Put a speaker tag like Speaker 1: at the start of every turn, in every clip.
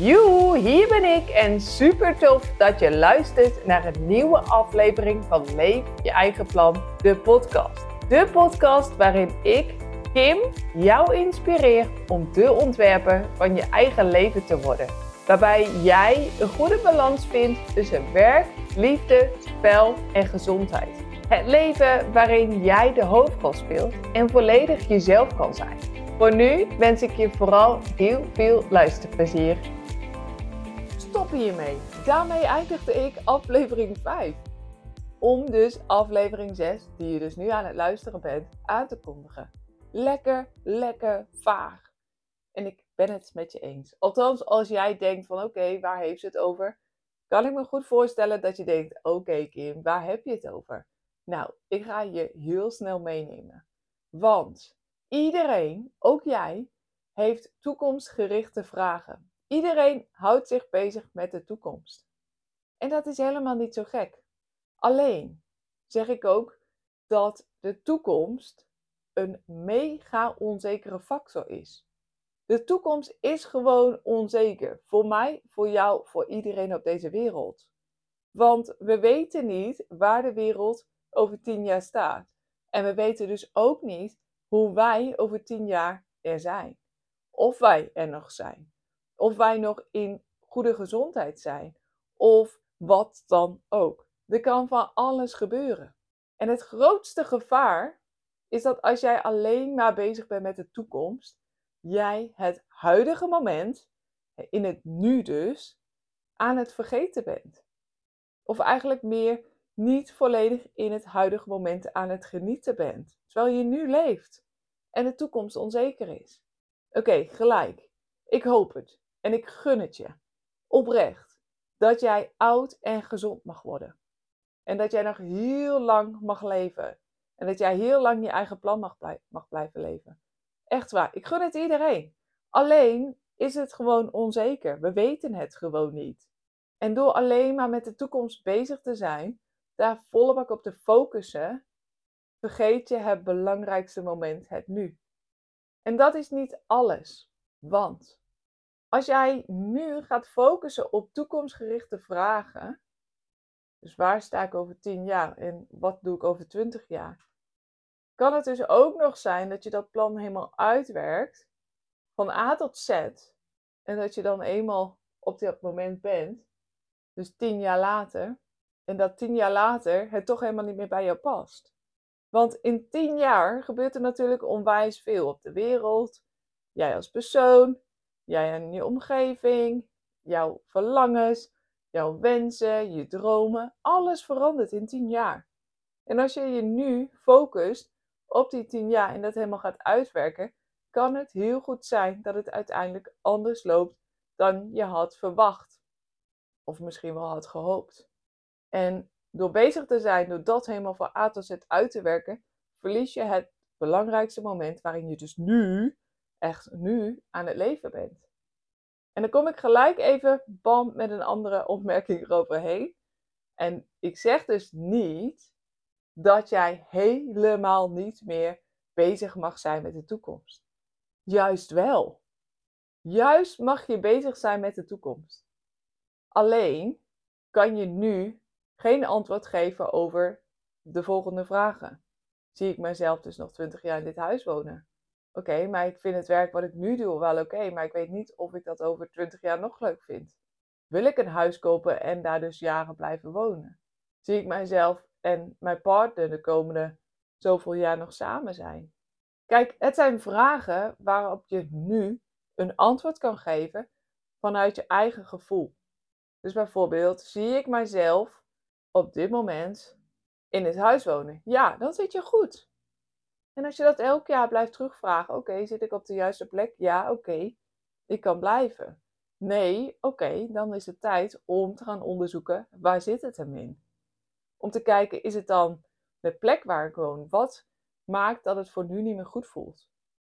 Speaker 1: Joe, hier ben ik en super tof dat je luistert naar een nieuwe aflevering van Leef je eigen plan, de podcast. De podcast waarin ik, Kim, jou inspireer om de ontwerper van je eigen leven te worden. Waarbij jij een goede balans vindt tussen werk, liefde, spel en gezondheid. Het leven waarin jij de hoofdrol speelt en volledig jezelf kan zijn. Voor nu wens ik je vooral heel veel luisterplezier stop hiermee. Daarmee eindigde ik aflevering 5. Om dus aflevering 6, die je dus nu aan het luisteren bent, aan te kondigen. Lekker, lekker vaag. En ik ben het met je eens. Althans, als jij denkt van oké, waar heeft ze het over? Kan ik me goed voorstellen dat je denkt, oké Kim, waar heb je het over? Nou, ik ga je heel snel meenemen. Want iedereen, ook jij, heeft toekomstgerichte vragen. Iedereen houdt zich bezig met de toekomst. En dat is helemaal niet zo gek. Alleen zeg ik ook dat de toekomst een mega onzekere factor is. De toekomst is gewoon onzeker. Voor mij, voor jou, voor iedereen op deze wereld. Want we weten niet waar de wereld over tien jaar staat. En we weten dus ook niet hoe wij over tien jaar er zijn. Of wij er nog zijn. Of wij nog in goede gezondheid zijn. Of wat dan ook. Er kan van alles gebeuren. En het grootste gevaar is dat als jij alleen maar bezig bent met de toekomst, jij het huidige moment, in het nu dus, aan het vergeten bent. Of eigenlijk meer niet volledig in het huidige moment aan het genieten bent, terwijl je nu leeft en de toekomst onzeker is. Oké, gelijk. Ik hoop het. En ik gun het je, oprecht, dat jij oud en gezond mag worden. En dat jij nog heel lang mag leven. En dat jij heel lang je eigen plan mag, mag blijven leven. Echt waar, ik gun het iedereen. Alleen is het gewoon onzeker. We weten het gewoon niet. En door alleen maar met de toekomst bezig te zijn, daar bak op te focussen, vergeet je het belangrijkste moment, het nu. En dat is niet alles. Want als jij nu gaat focussen op toekomstgerichte vragen, dus waar sta ik over 10 jaar en wat doe ik over 20 jaar, kan het dus ook nog zijn dat je dat plan helemaal uitwerkt, van A tot Z, en dat je dan eenmaal op dat moment bent, dus 10 jaar later, en dat 10 jaar later het toch helemaal niet meer bij jou past. Want in 10 jaar gebeurt er natuurlijk onwijs veel op de wereld, jij als persoon, jij en je omgeving, jouw verlangens, jouw wensen, je dromen, alles verandert in 10 jaar. En als je je nu focust op die 10 jaar en dat helemaal gaat uitwerken, kan het heel goed zijn dat het uiteindelijk anders loopt dan je had verwacht. Of misschien wel had gehoopt. En door bezig te zijn, door dat helemaal van A tot Z uit te werken, verlies je het belangrijkste moment waarin je dus nu echt nu aan het leven bent. En dan kom ik gelijk even bam met een andere opmerking eroverheen. En ik zeg dus niet dat jij helemaal niet meer bezig mag zijn met de toekomst. Juist wel. Juist mag je bezig zijn met de toekomst. Alleen kan je nu geen antwoord geven over de volgende vragen. Zie ik mezelf dus nog 20 jaar in dit huis wonen? Oké, maar ik vind het werk wat ik nu doe wel oké, maar ik weet niet of ik dat over 20 jaar nog leuk vind. Wil ik een huis kopen en daar dus jaren blijven wonen? Zie ik mijzelf en mijn partner de komende zoveel jaar nog samen zijn? Kijk, het zijn vragen waarop je nu een antwoord kan geven vanuit je eigen gevoel. Dus bijvoorbeeld, zie ik mijzelf op dit moment in het huis wonen? Ja, dan zit je goed. En als je dat elk jaar blijft terugvragen, oké, zit ik op de juiste plek? Ja, oké, ik kan blijven. Nee, oké, dan is het tijd om te gaan onderzoeken waar zit het hem in. Om te kijken, is het dan de plek waar ik woon? Wat maakt dat het voor nu niet meer goed voelt?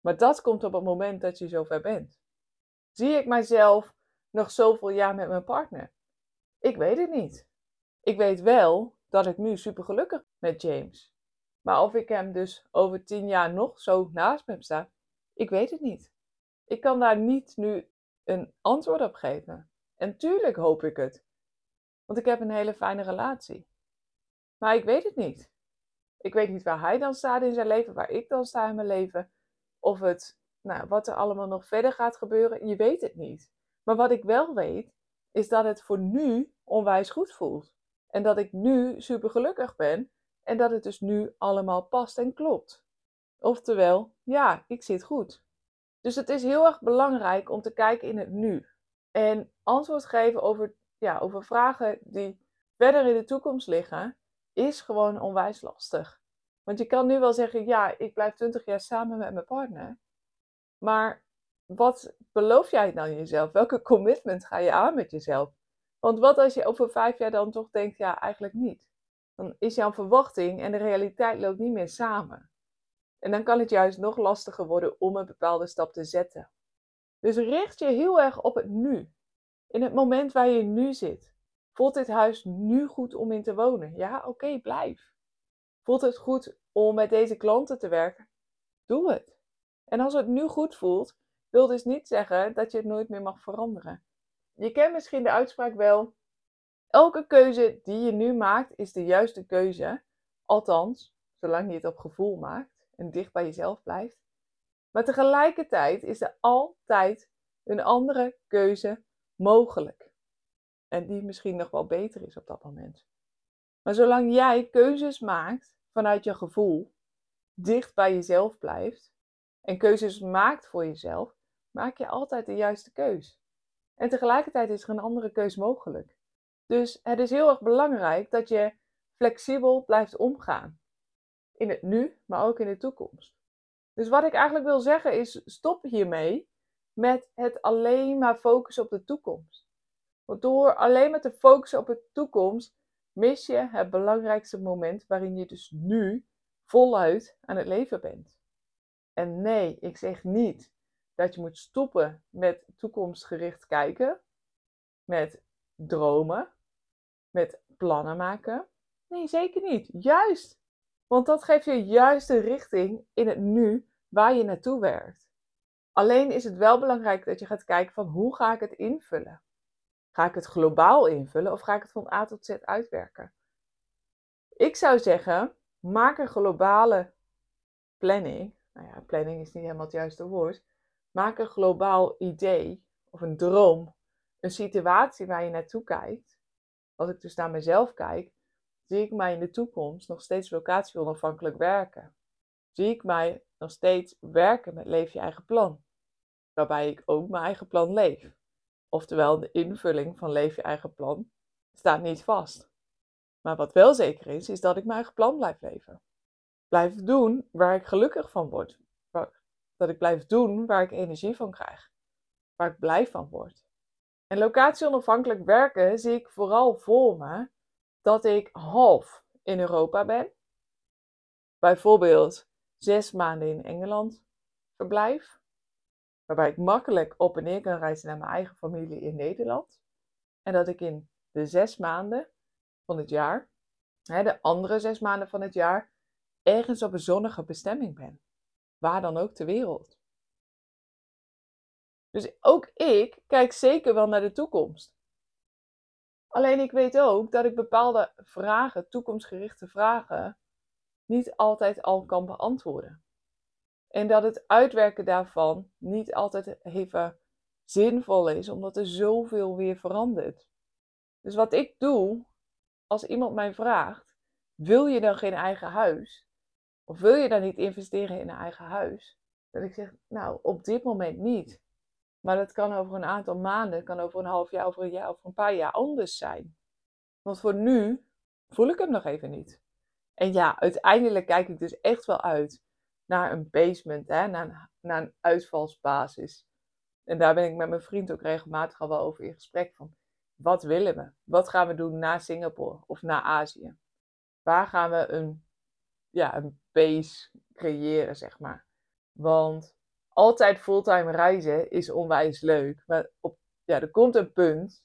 Speaker 1: Maar dat komt op het moment dat je zover bent. Zie ik mijzelf nog zoveel jaar met mijn partner? Ik weet het niet. Ik weet wel dat ik nu super gelukkig met James. Maar of ik hem dus over tien jaar nog zo naast me heb staan, ik weet het niet. Ik kan daar niet nu een antwoord op geven. En tuurlijk hoop ik het. Want ik heb een hele fijne relatie. Maar ik weet het niet. Ik weet niet waar hij dan staat in zijn leven, waar ik dan sta in mijn leven. Of het, nou, wat er allemaal nog verder gaat gebeuren. Je weet het niet. Maar wat ik wel weet, is dat het voor nu onwijs goed voelt. En dat ik nu super gelukkig ben. En dat het dus nu allemaal past en klopt. Oftewel, ja, ik zit goed. Dus het is heel erg belangrijk om te kijken in het nu. En antwoord geven over, ja, over vragen die verder in de toekomst liggen, is gewoon onwijs lastig. Want je kan nu wel zeggen, ja, ik blijf 20 jaar samen met mijn partner. Maar wat beloof jij dan jezelf? Welke commitment ga je aan met jezelf? Want wat als je over vijf jaar dan toch denkt, ja, eigenlijk niet? Dan is jouw verwachting en de realiteit loopt niet meer samen. En dan kan het juist nog lastiger worden om een bepaalde stap te zetten. Dus richt je heel erg op het nu. In het moment waar je nu zit. Voelt dit huis nu goed om in te wonen? Ja, oké, blijf. Voelt het goed om met deze klanten te werken? Doe het. En als het nu goed voelt, wil dus niet zeggen dat je het nooit meer mag veranderen. Je kent misschien de uitspraak wel: elke keuze die je nu maakt is de juiste keuze. Althans, zolang je het op gevoel maakt en dicht bij jezelf blijft. Maar tegelijkertijd is er altijd een andere keuze mogelijk. En die misschien nog wel beter is op dat moment. Maar zolang jij keuzes maakt vanuit je gevoel, dicht bij jezelf blijft en keuzes maakt voor jezelf, maak je altijd de juiste keus. En tegelijkertijd is er een andere keus mogelijk. Dus het is heel erg belangrijk dat je flexibel blijft omgaan. In het nu, maar ook in de toekomst. Dus wat ik eigenlijk wil zeggen is: stop hiermee met het alleen maar focussen op de toekomst. Want door alleen maar te focussen op de toekomst, mis je het belangrijkste moment waarin je dus nu voluit aan het leven bent. En nee, ik zeg niet dat je moet stoppen met toekomstgericht kijken, met dromen, met plannen maken. Nee, zeker niet. Juist. Want dat geeft je juist de richting in het nu waar je naartoe werkt. Alleen is het wel belangrijk dat je gaat kijken van hoe ga ik het invullen? Ga ik het globaal invullen of ga ik het van A tot Z uitwerken? Ik zou zeggen, maak een globale planning. Nou ja, planning is niet helemaal het juiste woord. Maak een globaal idee of een droom, een situatie waar je naartoe kijkt. Als ik dus naar mezelf kijk, zie ik mij in de toekomst nog steeds locatie onafhankelijk werken. Zie ik mij nog steeds werken met leef je eigen plan. Waarbij ik ook mijn eigen plan leef. Oftewel, de invulling van leef je eigen plan staat niet vast. Maar wat wel zeker is, is dat ik mijn eigen plan blijf leven. Blijf doen waar ik gelukkig van word. Dat ik blijf doen waar ik energie van krijg. Waar ik blij van word. En locatie onafhankelijk werken zie ik vooral voor me dat ik half in Europa ben. Bijvoorbeeld zes maanden in Engeland verblijf. Waarbij ik makkelijk op en neer kan reizen naar mijn eigen familie in Nederland. En dat ik in de zes maanden van het jaar, hè, de andere zes maanden van het jaar, ergens op een zonnige bestemming ben. Waar dan ook ter wereld. Dus ook ik kijk zeker wel naar de toekomst. Alleen ik weet ook dat ik bepaalde vragen, toekomstgerichte vragen, niet altijd al kan beantwoorden. En dat het uitwerken daarvan niet altijd even zinvol is, omdat er zoveel weer verandert. Dus wat ik doe, als iemand mij vraagt: wil je dan geen eigen huis? Of wil je dan niet investeren in een eigen huis? Dat ik zeg: nou, op dit moment niet. Maar dat kan over een aantal maanden, kan over een half jaar, over een jaar, over een paar jaar anders zijn. Want voor nu voel ik hem nog even niet. En ja, uiteindelijk kijk ik dus echt wel uit naar een basement, hè, naar, een, naar een uitvalsbasis. En daar ben ik met mijn vriend ook regelmatig al wel over in gesprek van. Wat willen we? Wat gaan we doen na Singapore of na Azië? Waar gaan we een, ja, een base creëren, zeg maar? Want altijd fulltime reizen is onwijs leuk. Maar op, ja, er komt een punt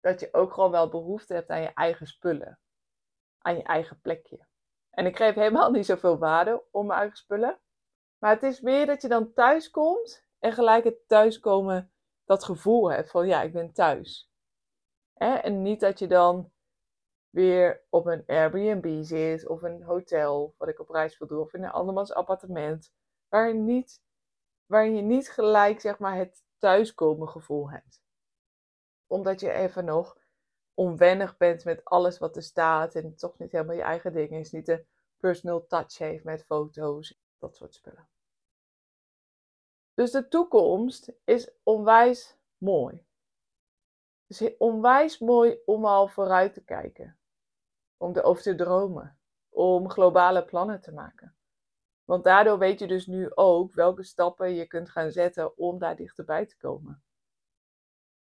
Speaker 1: dat je ook gewoon wel behoefte hebt aan je eigen spullen. Aan je eigen plekje. En ik geef helemaal niet zoveel waarde om mijn eigen spullen. Maar het is meer dat je dan thuis komt en gelijk het thuiskomen dat gevoel hebt van ja, ik ben thuis. En niet dat je dan weer op een Airbnb zit of een hotel, wat ik op reis wil doen, of in een andermans appartement, waar niet, waar je niet gelijk zeg maar, het thuiskomen gevoel hebt. Omdat je even nog onwennig bent met alles wat er staat en toch niet helemaal je eigen ding is, niet de personal touch heeft met foto's, dat soort spullen. Dus de toekomst is onwijs mooi. Het is onwijs mooi om al vooruit te kijken. Om erover te dromen. Om globale plannen te maken. Want daardoor weet je dus nu ook welke stappen je kunt gaan zetten om daar dichterbij te komen.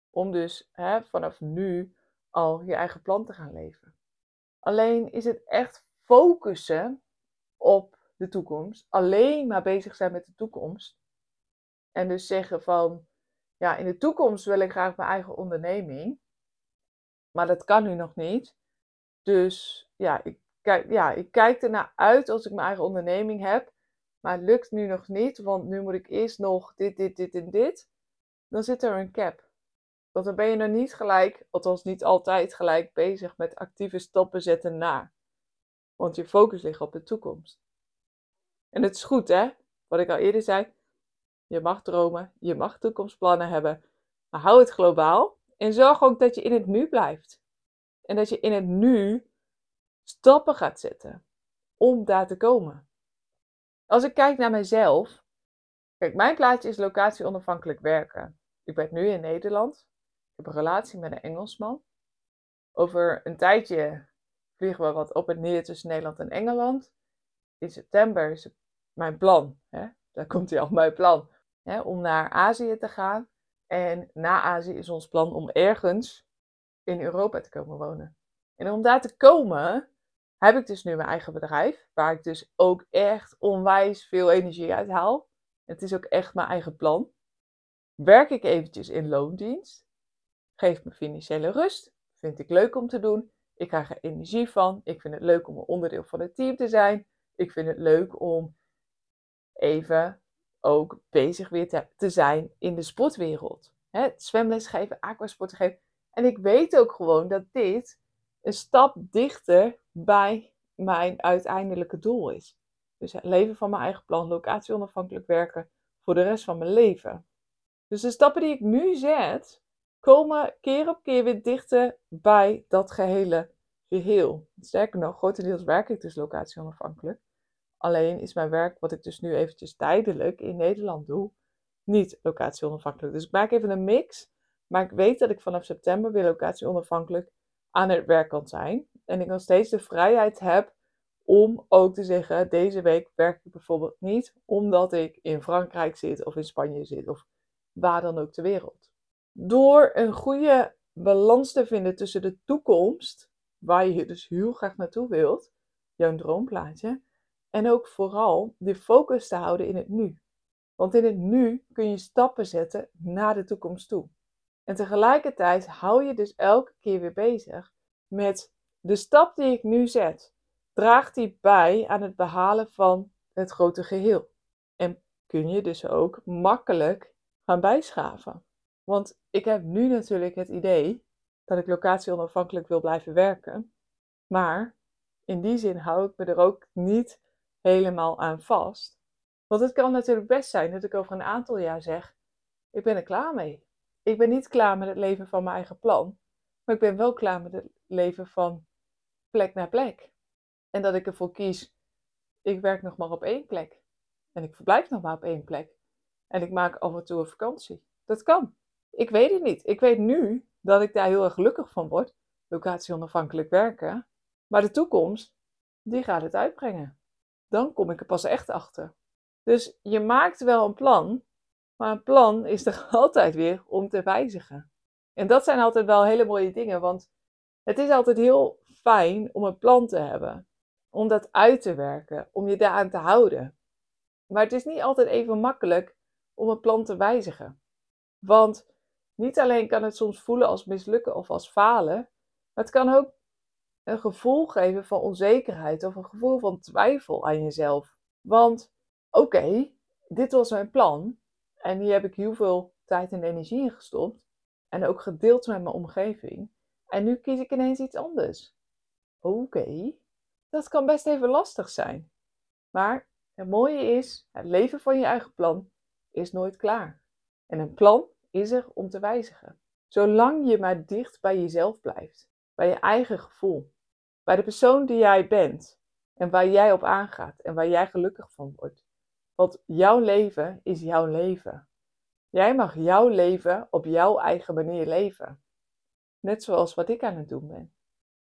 Speaker 1: Om dus hè, vanaf nu al je eigen plan te gaan leven. Alleen is het echt focussen op de toekomst. Alleen maar bezig zijn met de toekomst. En dus zeggen van, ja, in de toekomst wil ik graag mijn eigen onderneming. Maar dat kan nu nog niet. Dus ja, ik kijk, ja, ik kijk ernaar uit als ik mijn eigen onderneming heb. Maar het lukt nu nog niet, want nu moet ik eerst nog dit, dit, dit en dit. Dan zit er een cap. Want dan ben je nog niet gelijk, althans niet altijd gelijk, bezig met actieve stappen zetten naar. Want je focus ligt op de toekomst. En het is goed, hè? Wat ik al eerder zei. Je mag dromen, je mag toekomstplannen hebben. Maar hou het globaal. En zorg ook dat je in het nu blijft. En dat je in het nu stappen gaat zetten om daar te komen. Als ik kijk naar mezelf. Kijk, mijn plaatje is locatie onafhankelijk werken. Ik ben nu in Nederland. Ik heb een relatie met een Engelsman. Over een tijdje vliegen we wat op en neer tussen Nederland en Engeland. In september is mijn plan. Hè? Daar komt hij al, mijn plan. Hè? Om naar Azië te gaan. En na Azië is ons plan om ergens in Europa te komen wonen. En om daar te komen, heb ik dus nu mijn eigen bedrijf. Waar ik dus ook echt onwijs veel energie uit haal. Het is ook echt mijn eigen plan. Werk ik eventjes in loondienst. Geef me financiële rust. Vind ik leuk om te doen. Ik krijg er energie van. Ik vind het leuk om een onderdeel van het team te zijn. Ik vind het leuk om even ook bezig weer te, te zijn in de sportwereld. Hè, zwemles geven, aquasporten geven. En ik weet ook gewoon dat dit een stap dichter bij mijn uiteindelijke doel is. Dus het leven van mijn eigen plan, locatie onafhankelijk werken voor de rest van mijn leven. Dus de stappen die ik nu zet, komen keer op keer weer dichter bij dat gehele geheel. Sterker nog, grotendeels werk ik dus locatie onafhankelijk. Alleen is mijn werk, wat ik dus nu eventjes tijdelijk in Nederland doe, niet locatie onafhankelijk. Dus ik maak even een mix. Maar ik weet dat ik vanaf september weer locatie onafhankelijk aan het werk kan zijn. En ik nog steeds de vrijheid heb om ook te zeggen: deze week werk ik bijvoorbeeld niet omdat ik in Frankrijk zit of in Spanje zit of waar dan ook ter wereld. Door een goede balans te vinden tussen de toekomst, waar je dus heel graag naartoe wilt, jouw droomplaatje, en ook vooral de focus te houden in het nu. Want in het nu kun je stappen zetten naar de toekomst toe. En tegelijkertijd hou je dus elke keer weer bezig met de stap die ik nu zet. Draagt die bij aan het behalen van het grote geheel? En kun je dus ook makkelijk gaan bijschaven. Want ik heb nu natuurlijk het idee dat ik locatie onafhankelijk wil blijven werken. Maar in die zin hou ik me er ook niet helemaal aan vast. Want het kan natuurlijk best zijn dat ik over een aantal jaar zeg: ik ben er klaar mee. Ik ben niet klaar met het leven van mijn eigen plan, maar ik ben wel klaar met het leven van plek naar plek. En dat ik ervoor kies: ik werk nog maar op één plek. En ik verblijf nog maar op één plek. En ik maak af en toe een vakantie. Dat kan. Ik weet het niet. Ik weet nu dat ik daar heel erg gelukkig van word. Locatie onafhankelijk werken. Maar de toekomst, die gaat het uitbrengen. Dan kom ik er pas echt achter. Dus je maakt wel een plan, maar een plan is er altijd weer om te wijzigen. En dat zijn altijd wel hele mooie dingen, want het is altijd heel fijn om een plan te hebben, om dat uit te werken, om je daaraan te houden. Maar het is niet altijd even makkelijk om een plan te wijzigen. Want niet alleen kan het soms voelen als mislukken of als falen, maar het kan ook een gevoel geven van onzekerheid of een gevoel van twijfel aan jezelf. Want oké, dit was mijn plan en hier heb ik heel veel tijd en energie in gestopt en ook gedeeld met mijn omgeving. En nu kies ik ineens iets anders. Oké, dat kan best even lastig zijn. Maar het mooie is, het leven van je eigen plan is nooit klaar. En een plan is er om te wijzigen. Zolang je maar dicht bij jezelf blijft, bij je eigen gevoel, bij de persoon die jij bent en waar jij op aangaat en waar jij gelukkig van wordt. Want jouw leven is jouw leven. Jij mag jouw leven op jouw eigen manier leven. Net zoals wat ik aan het doen ben.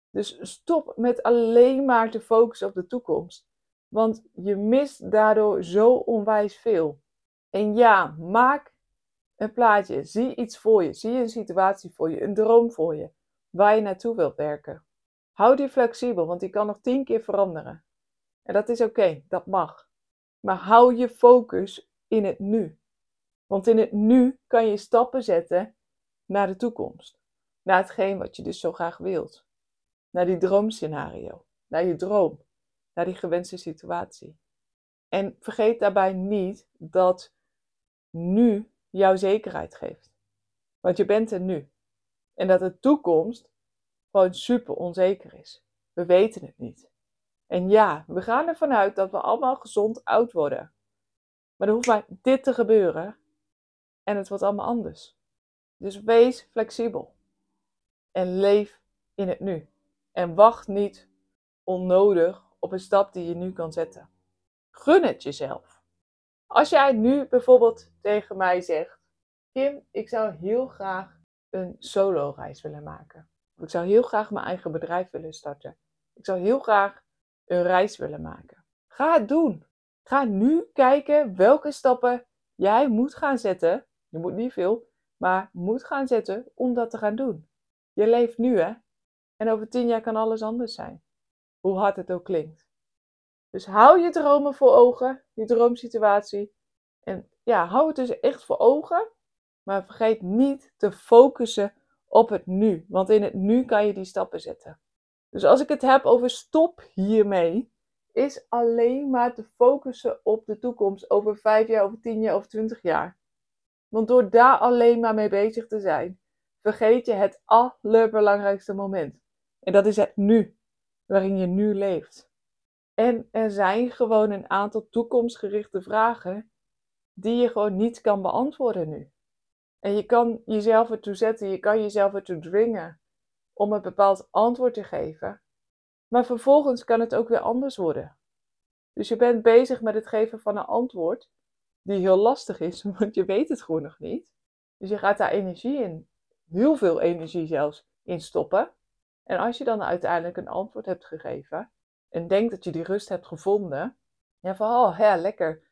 Speaker 1: Dus stop met alleen maar te focussen op de toekomst. Want je mist daardoor zo onwijs veel. En ja, maak een plaatje. Zie iets voor je. Zie een situatie voor je. Een droom voor je. Waar je naartoe wilt werken. Houd die flexibel, want die kan nog tien keer veranderen. En dat is oké, dat mag. Maar hou je focus in het nu. Want in het nu kan je stappen zetten naar de toekomst. Naar hetgeen wat je dus zo graag wilt. Naar die droomscenario. Naar je droom. Naar die gewenste situatie. En vergeet daarbij niet dat nu jouw zekerheid geeft. Want je bent er nu. En dat de toekomst gewoon super onzeker is. We weten het niet. En ja, we gaan ervan uit dat we allemaal gezond oud worden. Maar er hoeft maar dit te gebeuren en het wordt allemaal anders. Dus wees flexibel en leef in het nu. En wacht niet onnodig op een stap die je nu kan zetten. Gun het jezelf. Als jij nu bijvoorbeeld tegen mij zegt: Kim, ik zou heel graag een solo-reis willen maken. Ik zou heel graag mijn eigen bedrijf willen starten. Ik zou heel graag een reis willen maken. Ga het doen. Ga nu kijken welke stappen jij moet gaan zetten. Je moet niet veel, maar moet gaan zetten om dat te gaan doen. Je leeft nu, hè? En over tien jaar kan alles anders zijn. Hoe hard het ook klinkt. Dus hou je dromen voor ogen, je droomsituatie. En ja, hou het dus echt voor ogen. Maar vergeet niet te focussen op het nu. Want in het nu kan je die stappen zetten. Dus als ik het heb over stop hiermee, is alleen maar te focussen op de toekomst over 5 jaar, over 10 jaar, over 20 jaar. Want door daar alleen maar mee bezig te zijn, vergeet je het allerbelangrijkste moment. En dat is het nu, waarin je nu leeft. En er zijn gewoon een aantal toekomstgerichte vragen die je gewoon niet kan beantwoorden nu. En je kan jezelf ertoe zetten, je kan jezelf ertoe dwingen om een bepaald antwoord te geven. Maar vervolgens kan het ook weer anders worden. Dus je bent bezig met het geven van een antwoord die heel lastig is, want je weet het gewoon nog niet. Dus je gaat daar energie in, heel veel energie zelfs, in stoppen. En als je dan uiteindelijk een antwoord hebt gegeven en denkt dat je die rust hebt gevonden, ja, van oh ja, lekker,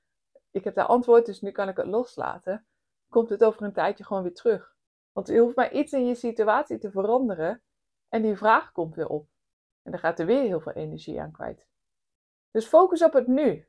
Speaker 1: ik heb daar antwoord, dus nu kan ik het loslaten, komt het over een tijdje gewoon weer terug. Want je hoeft maar iets in je situatie te veranderen en die vraag komt weer op. En dan gaat er weer heel veel energie aan kwijt. Dus focus op het nu.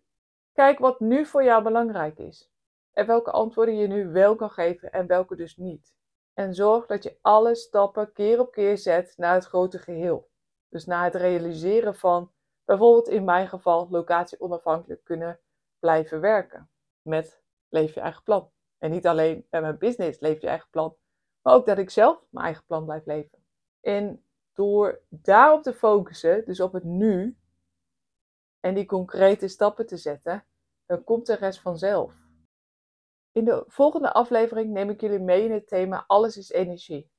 Speaker 1: Kijk wat nu voor jou belangrijk is. En welke antwoorden je nu wel kan geven en welke dus niet. En zorg dat je alle stappen keer op keer zet naar het grote geheel. Dus naar het realiseren van bijvoorbeeld in mijn geval locatie onafhankelijk kunnen blijven werken. Met leef je eigen plan. En niet alleen met mijn business leef je eigen plan, maar ook dat ik zelf mijn eigen plan blijf leven. En door daarop te focussen, dus op het nu, en die concrete stappen te zetten, dan komt de rest vanzelf. In de volgende aflevering neem ik jullie mee in het thema Alles is energie.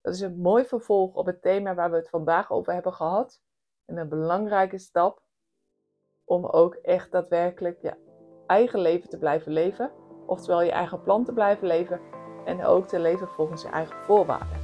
Speaker 1: Dat is een mooi vervolg op het thema waar we het vandaag over hebben gehad. En een belangrijke stap om ook echt daadwerkelijk je eigen leven te blijven leven. Oftewel je eigen plan te blijven leven en ook te leven volgens je eigen voorwaarden.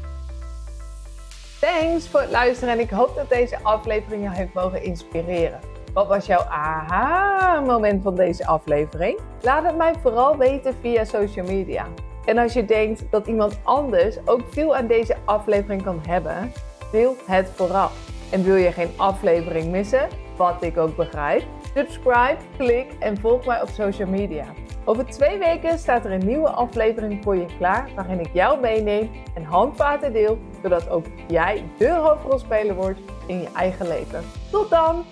Speaker 1: Thanks voor het luisteren en ik hoop dat deze aflevering je heeft mogen inspireren. Wat was jouw aha-moment van deze aflevering? Laat het mij vooral weten via social media. En als je denkt dat iemand anders ook veel aan deze aflevering kan hebben, deel het vooral. En wil je geen aflevering missen, wat ik ook begrijp, subscribe, klik en volg mij op social media. Over twee weken staat er een nieuwe aflevering voor je klaar, waarin ik jou meeneem en handvaten deel, zodat ook jij de hoofdrolspeler wordt in je eigen leven. Tot dan!